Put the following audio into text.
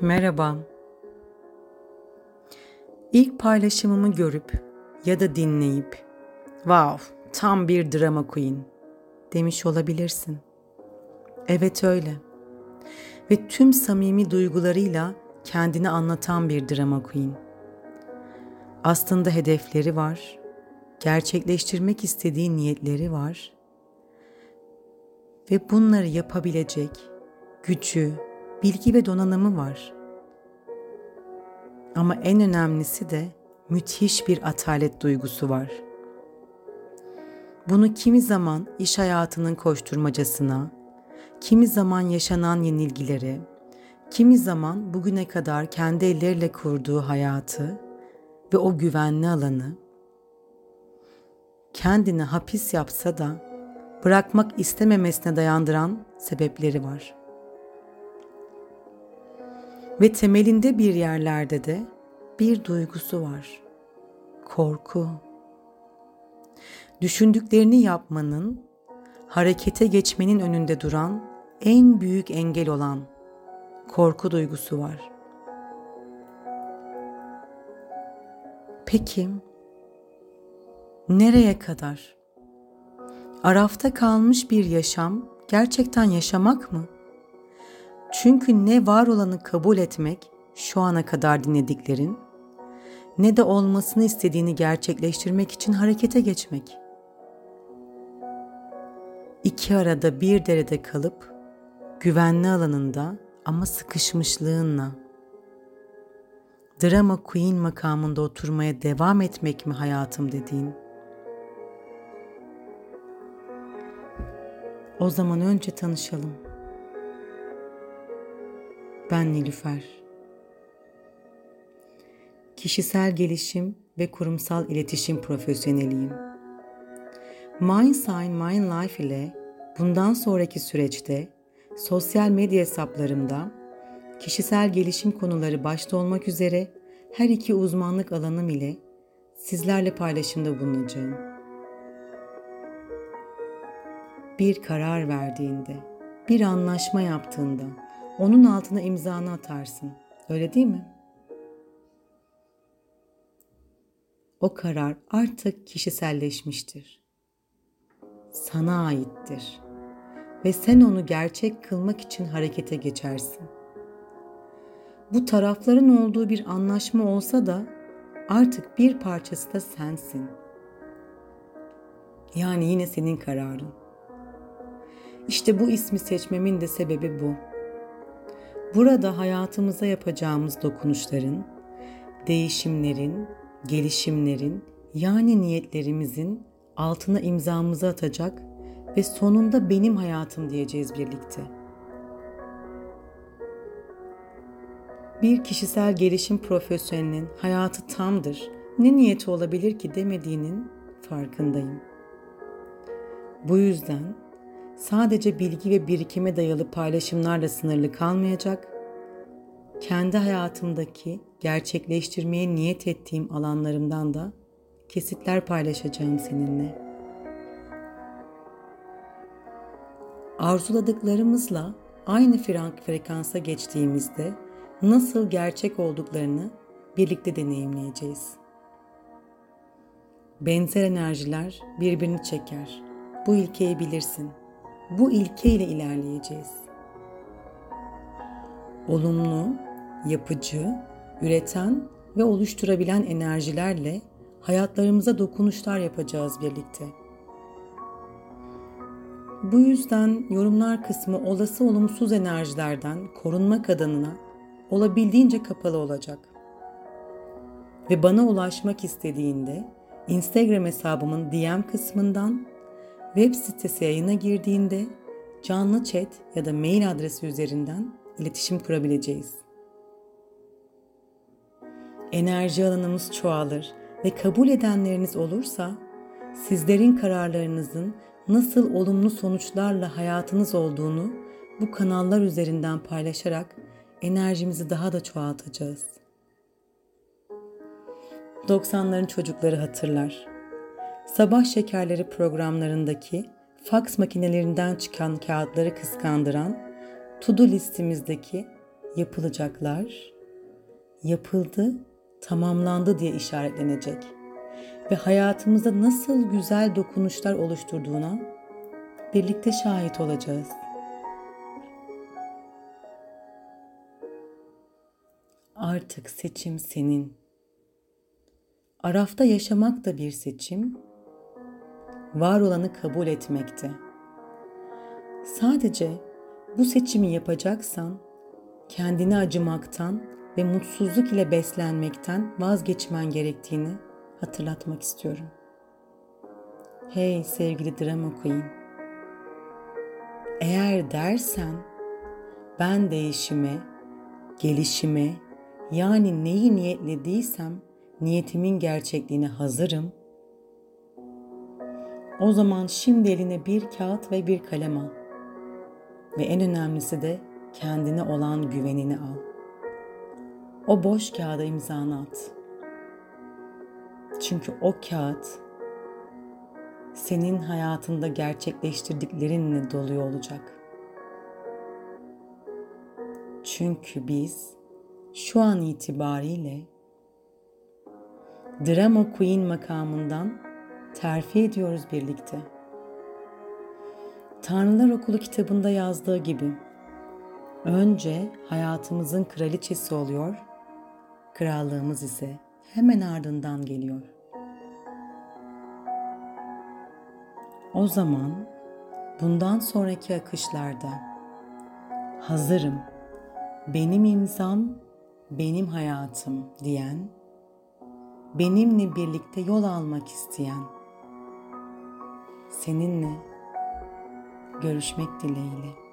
Merhaba. İlk paylaşımımı görüp ya da dinleyip "Wow, tam bir drama queen." demiş olabilirsin. Evet öyle. Ve tüm samimi duygularıyla kendini anlatan bir drama queen. Aslında hedefleri var, gerçekleştirmek istediği niyetleri var ve bunları yapabilecek gücü, bilgi ve donanımı var. Ama en önemlisi de müthiş bir atalet duygusu var. Bunu kimi zaman iş hayatının koşturmacasına, kimi zaman yaşanan yenilgilere, kimi zaman bugüne kadar kendi elleriyle kurduğu hayatı ve o güvenli alanı kendine hapis yapsa da bırakmak istememesine dayandıran sebepleri var. Ve temelinde bir yerlerde de bir duygusu var. Korku. Düşündüklerini yapmanın, harekete geçmenin önünde duran en büyük engel olan korku duygusu var. Peki nereye kadar? Arafta kalmış bir yaşam gerçekten yaşamak mı? Çünkü ne var olanı kabul etmek şu ana kadar dinlediklerin ne de olmasını istediğini gerçekleştirmek için harekete geçmek. İki arada bir derede kalıp güvenli alanında ama sıkışmışlığınla drama queen makamında oturmaya devam etmek mi hayatım dediğin? O zaman önce tanışalım. Ben Nilüfer. Kişisel gelişim ve kurumsal iletişim profesyoneliyim. Mindsign Mind Life ile bundan sonraki süreçte sosyal medya hesaplarımda kişisel gelişim konuları başta olmak üzere her iki uzmanlık alanım ile sizlerle paylaşımda bulunacağım. Bir karar verdiğinde, bir anlaşma yaptığında onun altına imzanı atarsın. Öyle değil mi? O karar artık kişiselleşmiştir. Sana aittir ve sen onu gerçek kılmak için harekete geçersin. Bu tarafların olduğu bir anlaşma olsa da artık bir parçası da sensin. Yani yine senin kararın. İşte bu ismi seçmemin de sebebi bu. Burada hayatımıza yapacağımız dokunuşların, değişimlerin, gelişimlerin yani niyetlerimizin altına imzamızı atacak ve sonunda benim hayatım diyeceğiz birlikte. Bir kişisel gelişim profesyonelinin hayatı tamdır, ne niyeti olabilir ki demediğinin farkındayım. Bu yüzden sadece bilgi ve birikime dayalı paylaşımlarla sınırlı kalmayacak, kendi hayatımdaki gerçekleştirmeye niyet ettiğim alanlarımdan da kesitler paylaşacağım seninle. Arzuladıklarımızla aynı frekansa geçtiğimizde nasıl gerçek olduklarını birlikte deneyimleyeceğiz. Benzer enerjiler birbirini çeker. Bu ilkeyi bilirsin. Bu ilke ile ilerleyeceğiz. Olumlu, yapıcı, üreten ve oluşturabilen enerjilerle hayatlarımıza dokunuşlar yapacağız birlikte. Bu yüzden yorumlar kısmı olası olumsuz enerjilerden korunmak adına olabildiğince kapalı olacak. Ve bana ulaşmak istediğinde Instagram hesabımın DM kısmından web sitesi yayına girdiğinde canlı chat ya da mail adresi üzerinden iletişim kurabileceğiz. Enerji alanımız çoğalır ve kabul edenleriniz olursa sizlerin kararlarınızın nasıl olumlu sonuçlarla hayatınız olduğunu bu kanallar üzerinden paylaşarak enerjimizi daha da çoğaltacağız. 90'ların çocukları hatırlar. Sabah şekerleri programlarındaki faks makinelerinden çıkan kağıtları kıskandıran to-do listemizdeki yapılacaklar yapıldı, tamamlandı diye işaretlenecek ve hayatımızda nasıl güzel dokunuşlar oluşturduğuna birlikte şahit olacağız. Artık seçim senin. Arafta yaşamak da bir seçim, var olanı kabul etmekte. Sadece bu seçimi yapacaksan kendini acımaktan ve mutsuzluk ile beslenmekten vazgeçmen gerektiğini hatırlatmak istiyorum. Hey sevgili drama queen. Eğer dersen ben değişime, gelişime yani neyi niyetlediysem niyetimin gerçekliğine hazırım. O zaman şimdi eline bir kağıt ve bir kalem al. Ve en önemlisi de kendine olan güvenini al. O boş kağıda imzanı at. Çünkü o kağıt senin hayatında gerçekleştirdiklerinle doluyor olacak. Çünkü biz şu an itibariyle Drama Queen makamından terfi ediyoruz birlikte. Tanrılar Okulu kitabında yazdığı gibi önce hayatımızın kraliçesi oluyor, krallığımız ise hemen ardından geliyor. O zaman bundan sonraki akışlarda hazırım, benim imzam, benim hayatım diyen, benimle birlikte yol almak isteyen, seninle görüşmek dileğiyle.